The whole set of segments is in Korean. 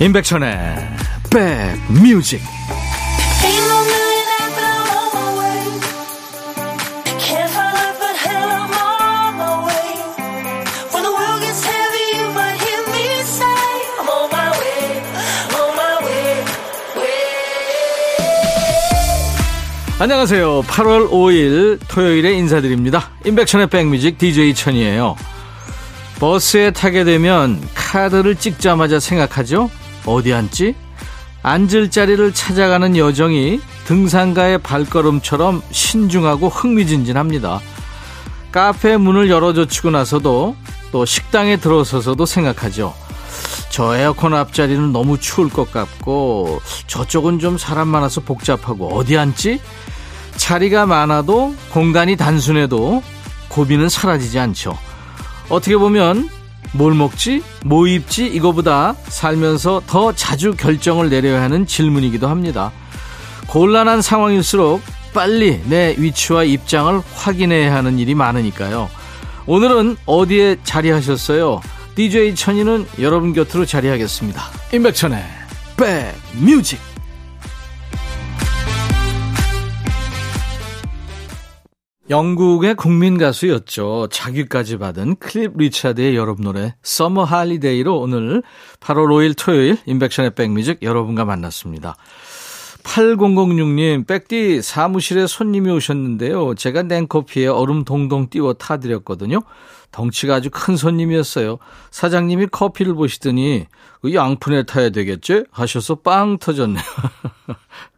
임백천의 백뮤직 안녕하세요. 8월 5일 토요일에 인사드립니다. 임백천의 백뮤직 DJ 천이에요. 버스에 타게 되면 카드를 찍자마자 생각하죠? 어디 앉지? 앉을 자리를 찾아가는 여정이 등산가의 발걸음처럼 신중하고 흥미진진합니다. 카페 문을 열어젖히고 나서도 또 식당에 들어서서도 생각하죠. 저 에어컨 앞자리는 너무 추울 것 같고 저쪽은 좀 사람 많아서 복잡하고 어디 앉지? 자리가 많아도 공간이 단순해도 고비는 사라지지 않죠. 어떻게 보면 뭘 먹지? 뭐 입지? 이거보다 살면서 더 자주 결정을 내려야 하는 질문이기도 합니다. 곤란한 상황일수록 빨리 내 위치와 입장을 확인해야 하는 일이 많으니까요. 오늘은 어디에 자리하셨어요? DJ 천이는 여러분 곁으로 자리하겠습니다. 임백천의 백뮤직 영국의 국민 가수였죠. 작위까지 받은 클리프 리차드의 여러분 노래 Summer Holiday로 오늘 8월 5일 토요일 임백천의 백뮤직 여러분과 만났습니다. 8006님, 백디 사무실에 손님이 오셨는데요. 제가 냉커피에 얼음 동동 띄워 타드렸거든요. 덩치가 아주 큰 손님이었어요. 사장님이 커피를 보시더니 그 양푼에 타야 되겠지? 하셔서 빵 터졌네요.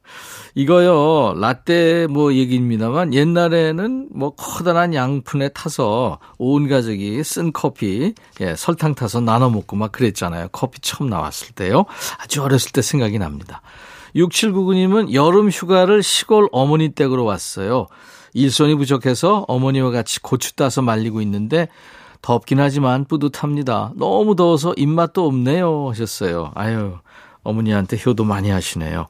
이거요, 라떼 뭐 얘기입니다만 옛날에는 뭐 커다란 양푼에 타서 온 가족이 쓴 커피, 예, 설탕 타서 나눠 먹고 막 그랬잖아요. 커피 처음 나왔을 때요. 아주 어렸을 때 생각이 납니다. 6799님은 여름 휴가를 시골 어머니 댁으로 왔어요. 일손이 부족해서 어머니와 같이 고추 따서 말리고 있는데 덥긴 하지만 뿌듯합니다. 너무 더워서 입맛도 없네요. 하셨어요. 아유, 어머니한테 효도 많이 하시네요.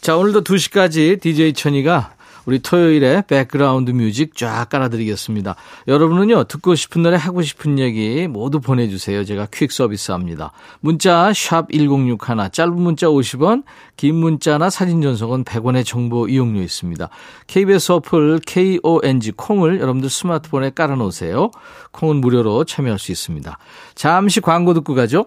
자, 오늘도 2시까지 DJ 천이가 우리 토요일에 background music 쫙 깔아드리겠습니다. 여러분은요, 듣고 싶은 노래, 하고 싶은 얘기 모두 보내주세요. 제가 퀵 서비스 합니다. 문자, 샵 1061, 짧은 문자 50원, 긴 문자나 사진 전송은 100원의 정보 이용료 있습니다. KBS 어플, KONG, 콩을 여러분들 스마트폰에 깔아놓으세요. 콩은 무료로 참여할 수 있습니다. 잠시 광고 듣고 가죠.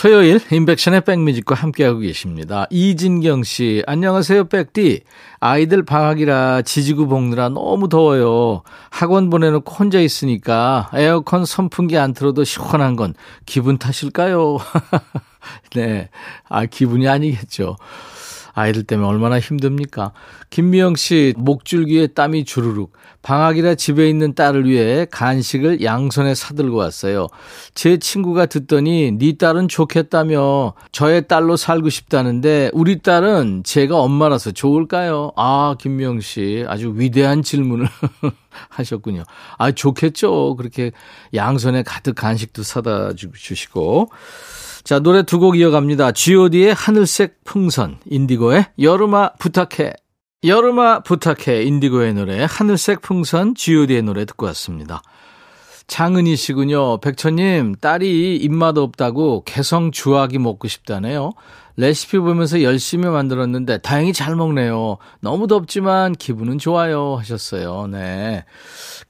토요일 인백션의 백뮤직과 함께하고 계십니다. 이진경 씨, 안녕하세요, 백디. 아이들 방학이라 지지고 볶느라 너무 더워요. 학원 보내놓고 혼자 있으니까 에어컨 선풍기 안 틀어도 시원한 건 기분 탓일까요? 네. 아, 기분이 아니겠죠. 아이들 때문에 얼마나 힘듭니까? 김미영 씨, 목줄기에 땀이 주르륵. 방학이라 집에 있는 딸을 위해 간식을 양손에 사들고 왔어요. 제 친구가 듣더니 네 딸은 좋겠다며 저의 딸로 살고 싶다는데 우리 딸은 제가 엄마라서 좋을까요? 아, 김미영 씨, 아주 위대한 질문을 하셨군요. 아, 좋겠죠. 그렇게 양손에 가득 간식도 사다 주시고. 자, 노래 두 곡 이어갑니다. god의 하늘색 풍선, 인디고의 여름아 부탁해. 여름아 부탁해, 인디고의 노래, 하늘색 풍선, god의 노래 듣고 왔습니다. 장은희 씨군요. 백천님, 딸이 입맛 없다고 개성 주악이 먹고 싶다네요. 레시피 보면서 열심히 만들었는데 다행히 잘 먹네요. 너무 덥지만 기분은 좋아요 하셨어요. 네.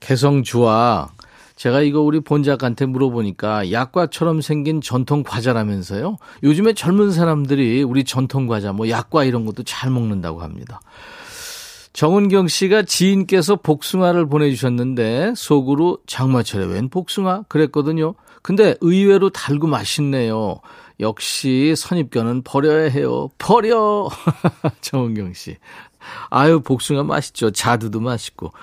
개성 주악. 제가 이거 우리 본 작가한테 물어보니까 약과처럼 생긴 전통 과자라면서요. 요즘에 젊은 사람들이 우리 전통 과자, 뭐 약과 이런 것도 잘 먹는다고 합니다. 정은경 씨가 지인께서 복숭아를 보내주셨는데 속으로 장마철에 웬 복숭아? 그랬거든요. 근데 의외로 달고 맛있네요. 역시 선입견은 버려야 해요. 버려! 정은경 씨. 아유, 복숭아 맛있죠. 자두도 맛있고.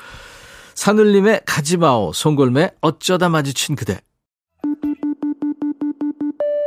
산울림의 가지마오, 송골매 어쩌다 마주친 그대.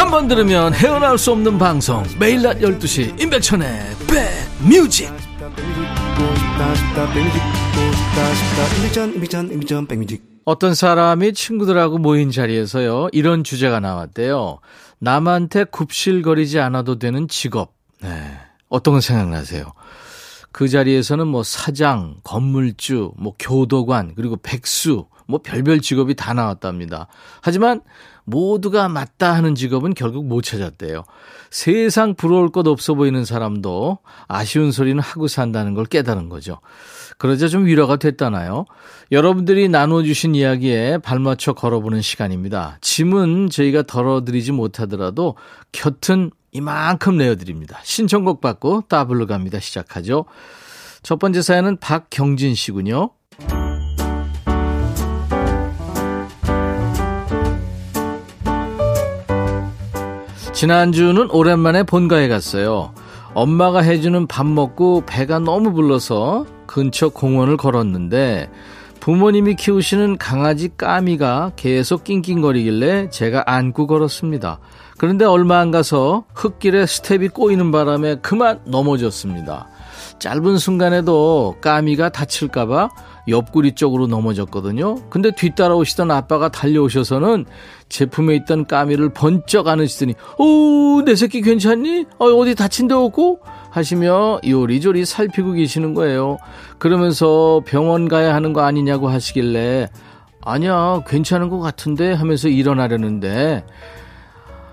한 번 들으면 헤어나올 수 없는 방송. 매일 낮 12시 임백천의 백뮤직. 어떤 사람이 친구들하고 모인 자리에서요 이런 주제가 나왔대요. 남한테 굽실거리지 않아도 되는 직업. 네. 어떤 건 생각나세요? 그 자리에서는 뭐 사장, 건물주, 뭐 교도관, 그리고 백수, 뭐 별별 직업이 다 나왔답니다. 하지만 모두가 맞다 하는 직업은 결국 못 찾았대요. 세상 부러울 것 없어 보이는 사람도 아쉬운 소리는 하고 산다는 걸 깨달은 거죠. 그러자 좀 위로가 됐다나요? 여러분들이 나눠주신 이야기에 발맞춰 걸어보는 시간입니다. 짐은 저희가 덜어드리지 못하더라도 곁은 이만큼 내어드립니다. 신청곡 받고 따블로 갑니다. 시작하죠. 첫 번째 사연은 박경진 씨군요. 지난주는 오랜만에 본가에 갔어요. 엄마가 해주는 밥 먹고 배가 너무 불러서 근처 공원을 걸었는데 부모님이 키우시는 강아지 까미가 계속 낑낑거리길래 제가 안고 걸었습니다. 그런데 얼마 안 가서 흙길에 스텝이 꼬이는 바람에 그만 넘어졌습니다. 짧은 순간에도 까미가 다칠까봐 옆구리 쪽으로 넘어졌거든요. 근데 뒤따라오시던 아빠가 달려오셔서는 제품에 있던 까미를 번쩍 안으시더니, 오, 내 새끼 괜찮니? 어, 어디 다친 데 없고? 하시며 요리조리 살피고 계시는 거예요. 그러면서 병원 가야 하는 거 아니냐고 하시길래, 아니야, 괜찮은 것 같은데 하면서 일어나려는데,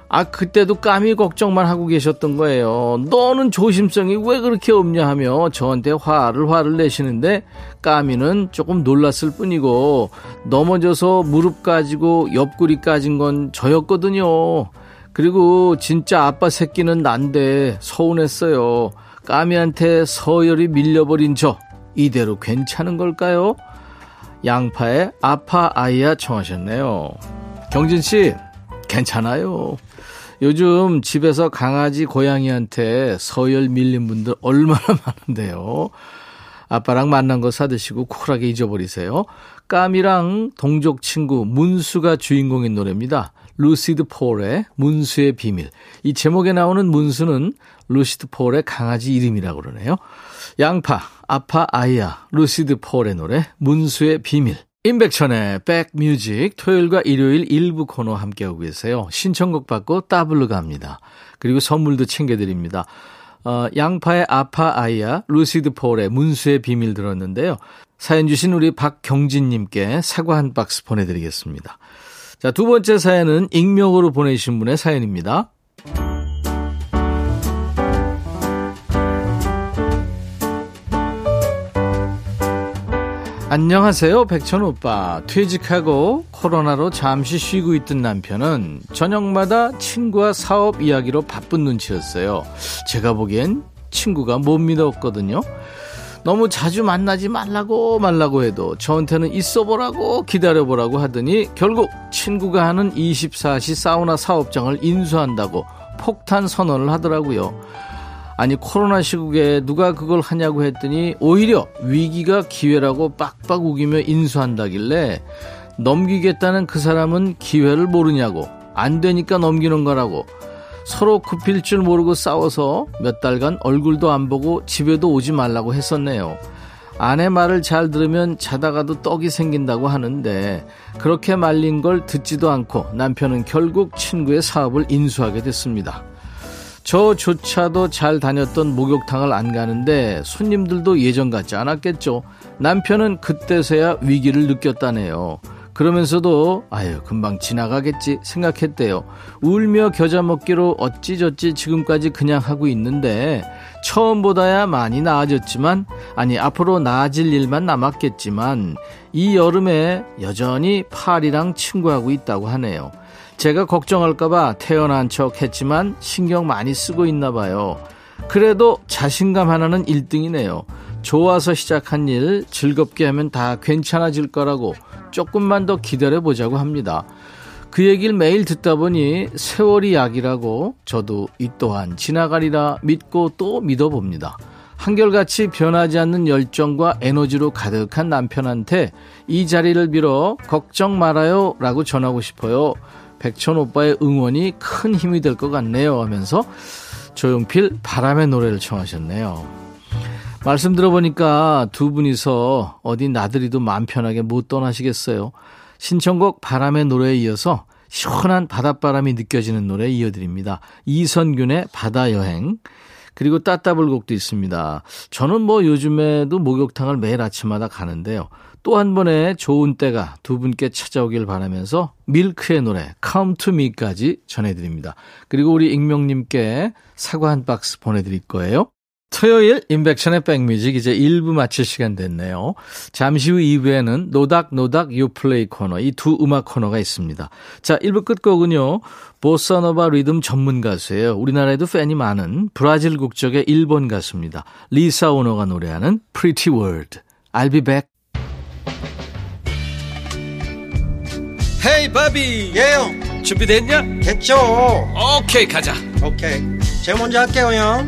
아, 그때도 까미 걱정만 하고 계셨던 거예요. 너는 조심성이 왜 그렇게 없냐 하며 저한테 화를 화를 내시는데 까미는 조금 놀랐을 뿐이고 넘어져서 무릎 까지고 옆구리 까진 건 저였거든요. 그리고 진짜 아빠 새끼는 난데 서운했어요. 까미한테 서열이 밀려버린 저 이대로 괜찮은 걸까요? 양파에 아파 아이야 청하셨네요. 경진 씨 괜찮아요. 요즘 집에서 강아지 고양이한테 서열 밀린 분들 얼마나 많은데요. 아빠랑 맛난 거 사드시고 쿨하게 잊어버리세요. 까미랑 동족 친구 문수가 주인공인 노래입니다. 루시드 폴의 문수의 비밀. 이 제목에 나오는 문수는 루시드 폴의 강아지 이름이라고 그러네요. 양파, 아파 아이야, 루시드 폴의 노래 문수의 비밀. 임백천의 백뮤직 토요일과 일요일 일부 코너 함께하고 계세요. 신청곡 받고 따블로 갑니다. 그리고 선물도 챙겨드립니다. 어, 양파의 아파 아이야 루시드 폴의 문수의 비밀 들었는데요. 사연 주신 우리 박경진님께 사과 한 박스 보내드리겠습니다. 자, 두 번째 사연은 익명으로 보내주신 분의 사연입니다. 안녕하세요, 백천 오빠. 퇴직하고 코로나로 잠시 쉬고 있던 남편은 저녁마다 친구와 사업 이야기로 바쁜 눈치였어요. 제가 보기엔 친구가 못 믿었거든요. 너무 자주 만나지 말라고 말라고 해도 저한테는 있어보라고 기다려보라고 하더니 결국 친구가 하는 24시 사우나 사업장을 인수한다고 폭탄 선언을 하더라고요. 아니 코로나 시국에 누가 그걸 하냐고 했더니 오히려 위기가 기회라고 빡빡 우기며 인수한다길래 넘기겠다는 그 사람은 기회를 모르냐고 안 되니까 넘기는 거라고 서로 굽힐 줄 모르고 싸워서 몇 달간 얼굴도 안 보고 집에도 오지 말라고 했었네요. 아내 말을 잘 들으면 자다가도 떡이 생긴다고 하는데 그렇게 말린 걸 듣지도 않고 남편은 결국 친구의 사업을 인수하게 됐습니다. 저조차도 잘 다녔던 목욕탕을 안 가는데 손님들도 예전 같지 않았겠죠. 남편은 그때서야 위기를 느꼈다네요. 그러면서도 아유 금방 지나가겠지 생각했대요. 울며 겨자 먹기로 어찌저찌 지금까지 그냥 하고 있는데 처음보다야 많이 나아졌지만 아니 앞으로 나아질 일만 남았겠지만 이 여름에 여전히 파리랑 친구하고 있다고 하네요. 제가 걱정할까봐 태어난 척 했지만 신경 많이 쓰고 있나 봐요. 그래도 자신감 하나는 1등이네요. 좋아서 시작한 일 즐겁게 하면 다 괜찮아질 거라고 조금만 더 기다려 보자고 합니다. 그 얘기를 매일 듣다 보니 세월이 약이라고 저도 이 또한 지나가리라 믿고 또 믿어봅니다. 한결같이 변하지 않는 열정과 에너지로 가득한 남편한테 이 자리를 빌어 걱정 말아요 라고 전하고 싶어요. 백천 오빠의 응원이 큰 힘이 될 것 같네요 하면서 조용필 바람의 노래를 청하셨네요. 말씀 들어보니까 두 분이서 어디 나들이도 마음 편하게 못 떠나시겠어요. 신청곡 바람의 노래에 이어서 시원한 바닷바람이 느껴지는 노래 이어드립니다. 이선균의 바다여행. 그리고 따따블곡도 있습니다. 저는 뭐 요즘에도 목욕탕을 매일 아침마다 가는데요. 또 한 번의 좋은 때가 두 분께 찾아오길 바라면서 밀크의 노래 Come to Me까지 전해드립니다. 그리고 우리 익명님께 사과 한 박스 보내드릴 거예요. 토요일 임백천의 백뮤직 이제 1부 마칠 시간 됐네요. 잠시 후 2부에는 노닥노닥 요플레이 코너 이 두 음악 코너가 있습니다. 자 1부 끝곡은요. 보사노바 리듬 전문 가수예요. 우리나라에도 팬이 많은 브라질 국적의 일본 가수입니다. 리사 오노가 노래하는 Pretty World. I'll be back. 헤이 바비 예영 준비됐냐? 됐죠 오케이 가자 오케이 제가 먼저 할게요 형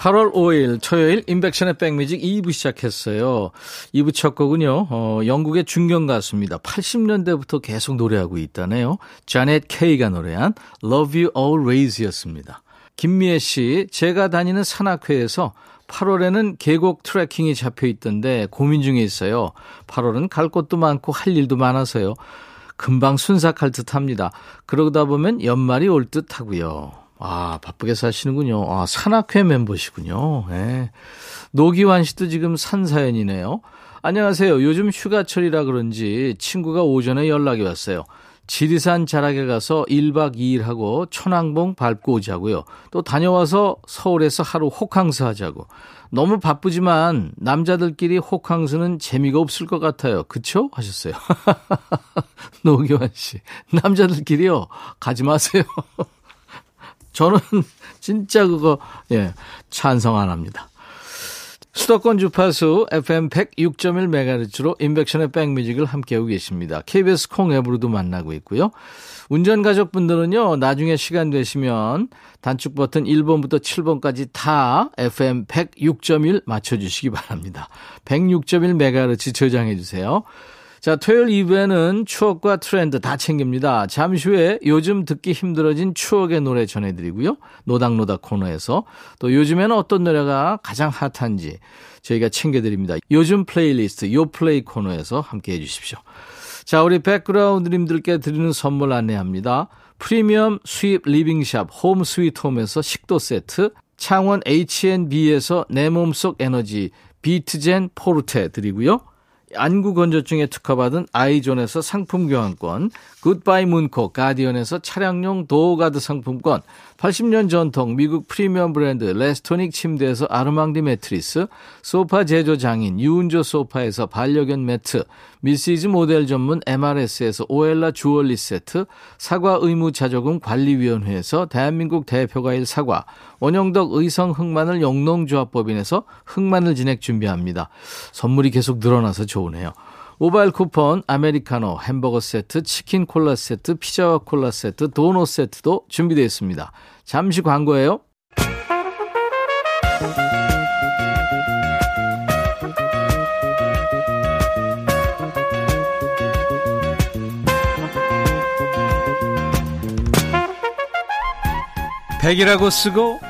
8월 5일 토요일 인백션의 백뮤직 2부 시작했어요. 2부 첫 곡은요. 어, 영국의 중견 가수입니다. 80년대부터 계속 노래하고 있다네요. 자넷 케이가 노래한 Love You Always였습니다. 김미애 씨, 제가 다니는 산악회에서 8월에는 계곡 트레킹이 잡혀 있던데 고민 중에 있어요. 8월은 갈 곳도 많고 할 일도 많아서요. 금방 순삭할 듯 합니다. 그러다 보면 연말이 올 듯 하고요. 아, 바쁘게 사시는군요. 아, 산악회 멤버시군요. 네. 노기환 씨도 지금 산 사연이네요. 안녕하세요. 요즘 휴가철이라 그런지 친구가 오전에 연락이 왔어요. 지리산 자락에 가서 1박 2일 하고 천왕봉 밟고 오자고요. 또 다녀와서 서울에서 하루 호캉스 하자고. 너무 바쁘지만 남자들끼리 호캉스는 재미가 없을 것 같아요. 그쵸? 하셨어요. 노기환 씨. 남자들끼리요. 가지 마세요. 저는 진짜 그거, 예, 찬성 안 합니다. 수도권 주파수 FM 106.1MHz로 인백션의 백뮤직을 함께하고 계십니다. KBS 콩 앱으로도 만나고 있고요. 운전가족분들은요, 나중에 시간 되시면 단축 버튼 1번부터 7번까지 다 FM 106.1 맞춰주시기 바랍니다. 106.1MHz 저장해 주세요. 자, 토요일 2부에는 추억과 트렌드 다 챙깁니다. 잠시 후에 요즘 듣기 힘들어진 추억의 노래 전해드리고요. 노닥노닥 코너에서 또 요즘에는 어떤 노래가 가장 핫한지 저희가 챙겨드립니다. 요즘 플레이리스트 요플레이 코너에서 함께 해주십시오. 자, 우리 백그라운드님들께 드리는 선물 안내합니다. 프리미엄 수입 living shop 홈 스위트 홈에서 식도 세트, 창원 H&B에서 내 몸속 에너지 비트젠 포르테 드리고요. 안구 건조증에 특허받은 아이존에서 상품 교환권, 굿바이 문콕 가디언에서 차량용 door guard 상품권, 80년 전통 미국 프리미엄 브랜드 레스토닉 침대에서 아르망디 매트리스, 소파 제조 장인 유운조 소파에서 반려견 매트, 미시즈 모델 전문 MRS에서 오엘라 주얼리 세트, 사과 의무 자조금 관리위원회에서 대한민국 대표 과일 사과, 원영덕 의성 흑마늘 영농조합법인에서 흑마늘 진액 준비합니다. 선물이 계속 늘어나서 좋으네요. 모바일 쿠폰, 아메리카노, 햄버거 세트, 치킨 콜라 세트, 피자와 콜라 세트, 도넛 세트도 준비되어 있습니다. 잠시 광고예요. 100이라고 쓰고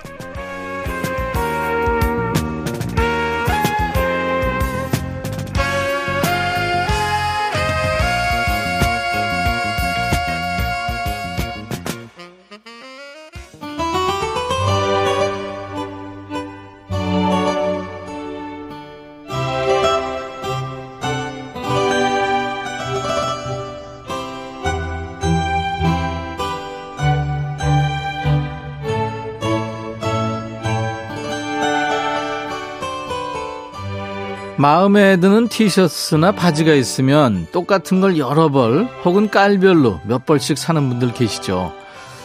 마음에 드는 티셔츠나 바지가 있으면 똑같은 걸 여러 벌 혹은 깔별로 몇 벌씩 사는 분들 계시죠.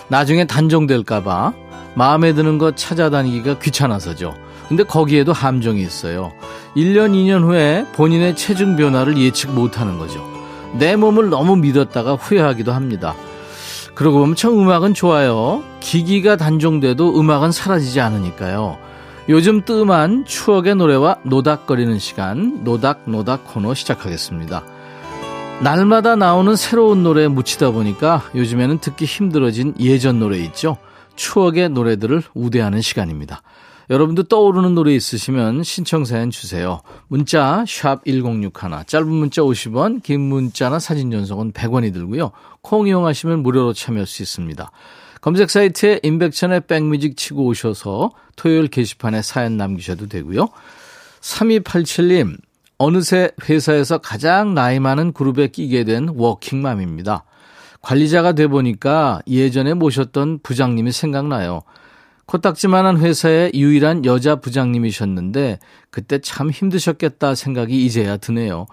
나중에 단종될까봐 마음에 드는 것 찾아다니기가 귀찮아서죠. 근데 거기에도 함정이 있어요. 1년, 2년 후에 본인의 체중 변화를 예측 못하는 거죠. 내 몸을 너무 믿었다가 후회하기도 합니다. 그러고 보면 참 음악은 좋아요. 기기가 단종돼도 음악은 사라지지 않으니까요. 요즘 뜸한 추억의 노래와 노닥거리는 시간 노닥노닥 코너 시작하겠습니다. 날마다 나오는 새로운 노래에 묻히다 보니까 요즘에는 듣기 힘들어진 예전 노래 있죠. 추억의 노래들을 우대하는 시간입니다. 여러분도 떠오르는 노래 있으시면 신청사연 주세요. 문자 1061, 짧은 문자 50원, 긴 문자나 사진 전송은 100원이 들고요. 콩 이용하시면 무료로 참여할 수 있습니다. 검색 사이트에 인백천의 백뮤직 치고 오셔서 토요일 게시판에 사연 남기셔도 되고요. 3287님, 어느새 회사에서 가장 나이 많은 그룹에 끼게 된 워킹맘입니다. 관리자가 돼 보니까 예전에 모셨던 부장님이 생각나요. 코딱지만한 회사의 유일한 여자 부장님이셨는데 그때 참 힘드셨겠다 생각이 이제야 드네요.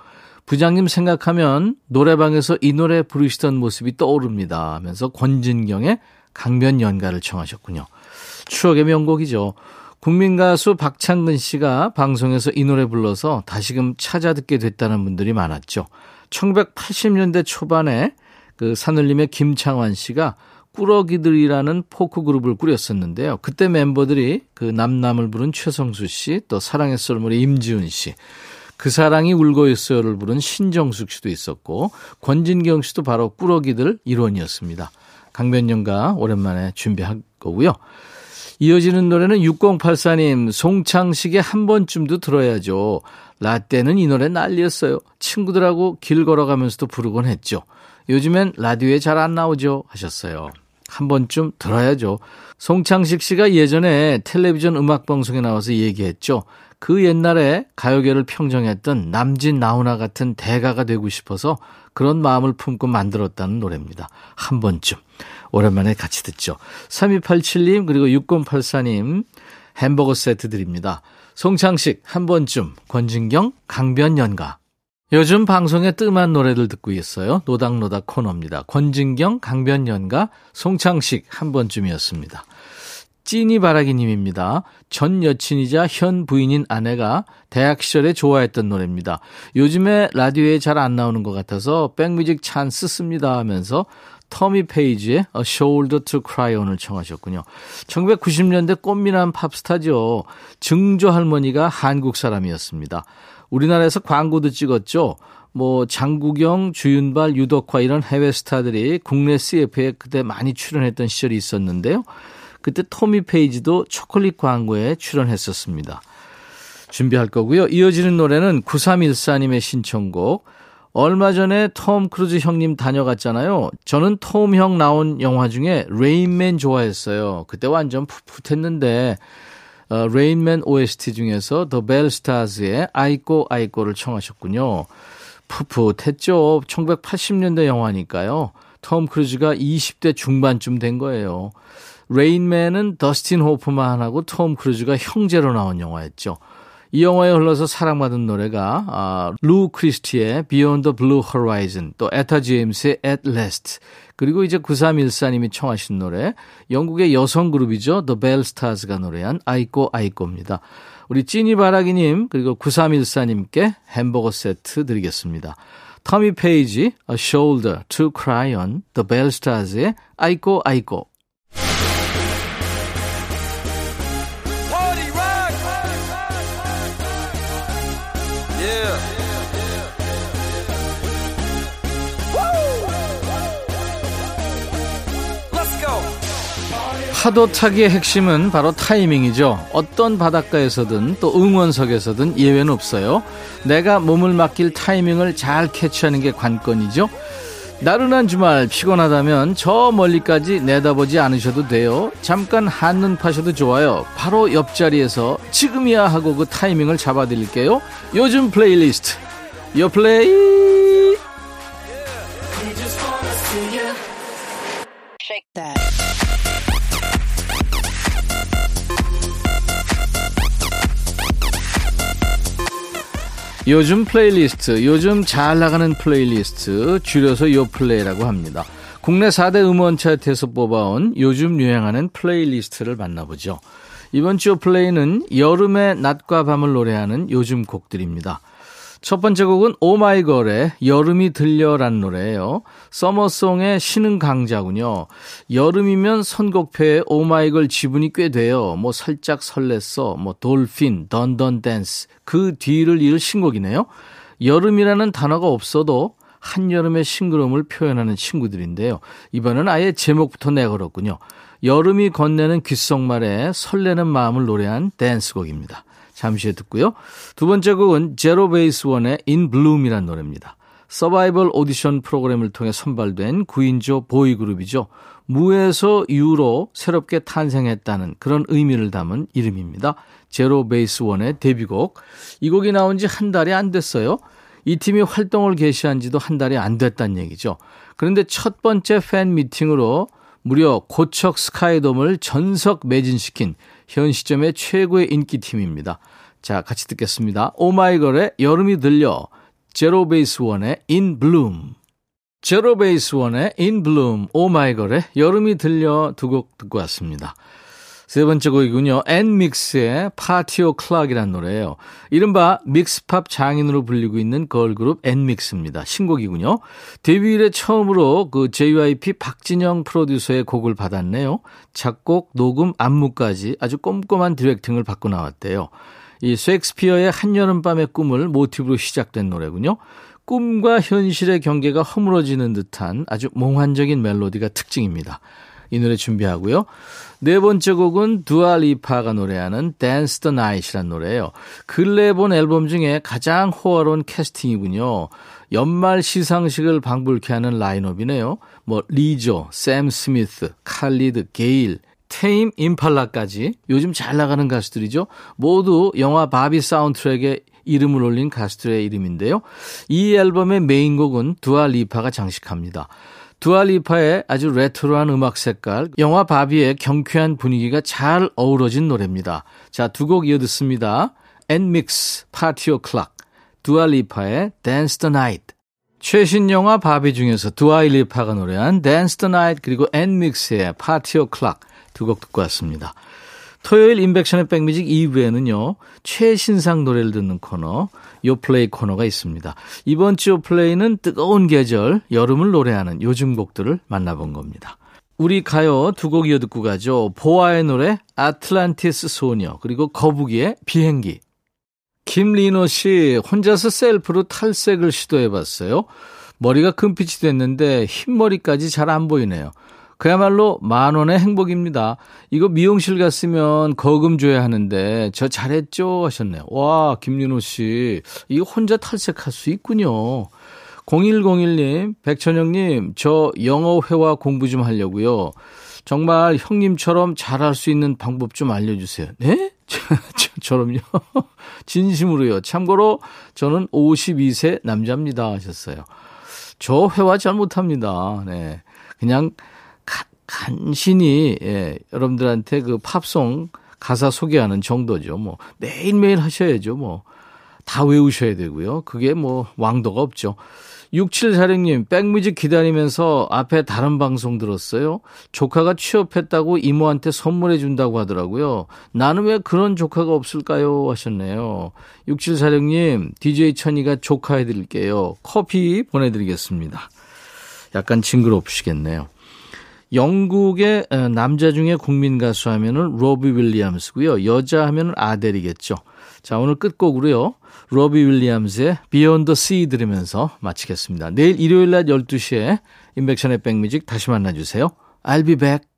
부장님 생각하면 노래방에서 이 노래 부르시던 모습이 떠오릅니다 하면서 권진경의 강변 연가를 청하셨군요. 추억의 명곡이죠. 국민 가수 박창근 씨가 방송에서 이 노래 불러서 다시금 찾아 듣게 됐다는 분들이 많았죠. 1980년대 초반에 그 산울림의 김창완 씨가 꾸러기들이라는 포크 그룹을 꾸렸었는데요. 그때 멤버들이 그 남남을 부른 최성수 씨, 또 사랑의 썰물의 임지훈 씨, 그 사랑이 울고 있어요를 부른 신정숙 씨도 있었고 권진경 씨도 바로 꾸러기들 일원이었습니다. 강변연가 오랜만에 준비할 거고요. 이어지는 노래는 6084님, 송창식의 한 번쯤도 들어야죠. 라떼는 이 노래 난리였어요. 친구들하고 길 걸어가면서도 부르곤 했죠. 요즘엔 라디오에 잘 안 나오죠. 하셨어요. 한 번쯤 들어야죠. 송창식 씨가 예전에 텔레비전 음악방송에 나와서 얘기했죠. 그 옛날에 가요계를 평정했던 남진 나훈아 같은 대가가 되고 싶어서 그런 마음을 품고 만들었다는 노래입니다. 한 번쯤. 오랜만에 같이 듣죠. 3287님 그리고 6084님 햄버거 세트 드립니다. 송창식 한 번쯤 권진경 강변연가 요즘 방송에 뜸한 노래들 듣고 있어요. 노닥노닥 코너입니다. 권진경 강변연가 송창식 한 번쯤이었습니다. 찐이 바라기님입니다. 전 여친이자 현 부인인 아내가 대학 시절에 좋아했던 노래입니다. 요즘에 라디오에 잘 안 나오는 것 같아서 백뮤직 찬스 씁니다 하면서 토미 페이지의 A Shoulder to Cry On을 청하셨군요. 1990년대 꽃미남 팝스타죠. 증조 할머니가 한국 사람이었습니다. 우리나라에서 광고도 찍었죠. 뭐 장국영, 주윤발, 유덕화 이런 해외 스타들이 국내 CF에 그때 많이 출연했던 시절이 있었는데요. 그때 토미 페이지도 초콜릿 광고에 출연했었습니다. 준비할 거고요. 이어지는 노래는 9314님의 신청곡. 얼마 전에 톰 크루즈 형님 다녀갔잖아요. 저는 톰 형 나온 영화 중에 레인맨 좋아했어요. 그때 완전 풋풋했는데 어, 레인맨 OST 중에서 The Belle Stars의 Iko Iko를 청하셨군요. 풋풋했죠. 1980년대 영화니까요. 톰 크루즈가 20대 중반쯤 된 거예요. 레인맨은 더스틴 호프만하고 톰 크루즈가 형제로 나온 영화였죠. 이 영화에 흘러서 사랑받은 노래가 아, 루 크리스티의 Beyond the Blue Horizon, 또 에타 제임스의 At Last, 그리고 이제 9314님이 청하신 노래, 영국의 여성 그룹이죠. The Belle Stars가 노래한 Iko Iko입니다. 우리 찐이바라기님 그리고 9314님께 햄버거 세트 드리겠습니다. 토미 페이지, A Shoulder to Cry on, The Belle Stars의 Iko Iko. 파도 타기의 핵심은 바로 타이밍이죠. 어떤 바닷가에서든 또 응원석에서든 예외는 없어요. 내가 몸을 맡길 타이밍을 잘 캐치하는 게 관건이죠. 나른한 주말 피곤하다면 저 멀리까지 내다보지 않으셔도 돼요. 잠깐 한눈 파셔도 좋아요. 바로 옆자리에서 지금이야 하고 그 타이밍을 잡아드릴게요. 요즘 플레이리스트. 요 플레이. 요즘 플레이리스트, 요즘 잘 나가는 플레이리스트, 줄여서 요플레이라고 합니다. 국내 4대 음원 차트에서 뽑아온 요즘 유행하는 플레이리스트를 만나보죠. 이번 주 요플레이는 여름의 낮과 밤을 노래하는 요즘 곡들입니다. 첫 번째 곡은 오마이걸의 여름이 들려란 노래예요. summer song의 신흥 강자군요. 여름이면 선곡표에 오마이걸 지분이 꽤 돼요. 뭐 살짝 설렜어, 뭐 Dolphin, Dun Dun Dance 그 뒤를 이을 신곡이네요. 여름이라는 단어가 없어도 한여름의 싱그러움을 표현하는 친구들인데요. 이번엔 아예 제목부터 내걸었군요. 여름이 건네는 귓속말에 설레는 마음을 노래한 댄스곡입니다. 잠시 후에 듣고요. 두 번째 곡은 제로 베이스 원의 In Bloom이라는 노래입니다. 서바이벌 오디션 프로그램을 통해 선발된 9인조 보이그룹이죠. 무에서 유로 새롭게 탄생했다는 그런 의미를 담은 이름입니다. 제로 베이스 원의 데뷔곡. 이 곡이 나온 지 한 달이 안 됐어요. 이 팀이 활동을 개시한 지도 한 달이 안 됐다는 얘기죠. 그런데 첫 번째 팬 미팅으로 무려 고척 스카이돔을 전석 매진시킨 현 시점의 최고의 인기팀입니다. 자, 같이 듣겠습니다. 오마이걸의 여름이 들려, 제로베이스 원의 In Bloom. 제로베이스 원의 In Bloom, 오마이걸의 여름이 들려 두 곡 듣고 왔습니다. 세 번째 곡이군요. 엔믹스의 Party O'Clock이라는 노래예요. 이른바 mix pop 장인으로 불리고 있는 걸그룹 엔믹스입니다. 신곡이군요. 데뷔 이래 처음으로 그 JYP 박진영 프로듀서의 곡을 받았네요. 작곡, 녹음, 안무까지 아주 꼼꼼한 directing을 받고 나왔대요. 이 셰익스피어의 한여름밤의 꿈을 모티브로 시작된 노래군요. 꿈과 현실의 경계가 허물어지는 듯한 아주 몽환적인 멜로디가 특징입니다. 이 노래 준비하고요. 네 번째 곡은 두아 리파가 노래하는 Dance the Night이란 노래예요. 근래에 본 앨범 중에 가장 호화로운 캐스팅이군요. 연말 시상식을 방불케 하는 라인업이네요. 뭐 리조, 샘 스미스, 칼리드, 게일, 테임 임팔라까지 요즘 잘 나가는 가수들이죠. 모두 영화 바비 사운드트랙에 이름을 올린 가수들의 이름인데요. 이 앨범의 메인곡은 두아 리파가 장식합니다. 두아 리파의 아주 레트로한 음악 색깔, 영화 바비의 경쾌한 분위기가 잘 어우러진 노래입니다. 자, 두 곡 이어 듣습니다. 엔믹스, Party O'Clock, 두아 리파의 Dance the Night. 최신 영화 바비 중에서 두아 리파가 노래한 Dance the Night 그리고 엔믹스의 Party O'Clock 두 곡 듣고 왔습니다. 토요일 인백션의 백뮤직 2부에는요, 최신상 노래를 듣는 코너, 요플레이 코너가 있습니다. 이번 주 요플레이는 뜨거운 계절, 여름을 노래하는 요즘 곡들을 만나본 겁니다. 우리 가요 두 곡 이어 듣고 가죠. 보아의 노래, 아틀란티스 소녀, 그리고 거북이의 비행기. 김리노 씨, 혼자서 셀프로 탈색을 시도해 봤어요. 머리가 금빛이 됐는데 흰머리까지 잘 안 보이네요. 그야말로 만 원의 행복입니다. 이거 미용실 갔으면 거금 줘야 하는데 저 잘했죠 하셨네요. 와 김윤호 씨 이거 혼자 탈색할 수 있군요. 0101님 백천영님 저 영어 회화 공부 좀 하려고요. 정말 형님처럼 잘할 수 있는 방법 좀 알려주세요. 네? 저럼요. 진심으로요. 참고로 저는 52세 남자입니다 하셨어요. 저 회화 잘 못합니다. 네. 그냥 간신히 예, 여러분들한테 그 팝송 가사 소개하는 정도죠. 뭐 매일매일 하셔야죠. 뭐 다 외우셔야 되고요. 그게 뭐 왕도가 없죠. 6746님, 백뮤직 기다리면서 앞에 다른 방송 들었어요. 조카가 취업했다고 이모한테 선물해 준다고 하더라고요. 나는 왜 그런 조카가 없을까요? 하셨네요. 6746님, DJ 천이가 조카해 드릴게요. 커피 보내드리겠습니다. 약간 징그럽으시겠네요. 영국의 남자 중에 국민 가수 하면은 로비 윌리엄스고요. 여자 하면은 아델이겠죠. 자, 오늘 끝곡으로요. 로비 윌리엄스의 Beyond the Sea 들으면서 마치겠습니다. 내일 일요일 낮 12시에 인백션의 백뮤직 다시 만나 주세요. I'll be back.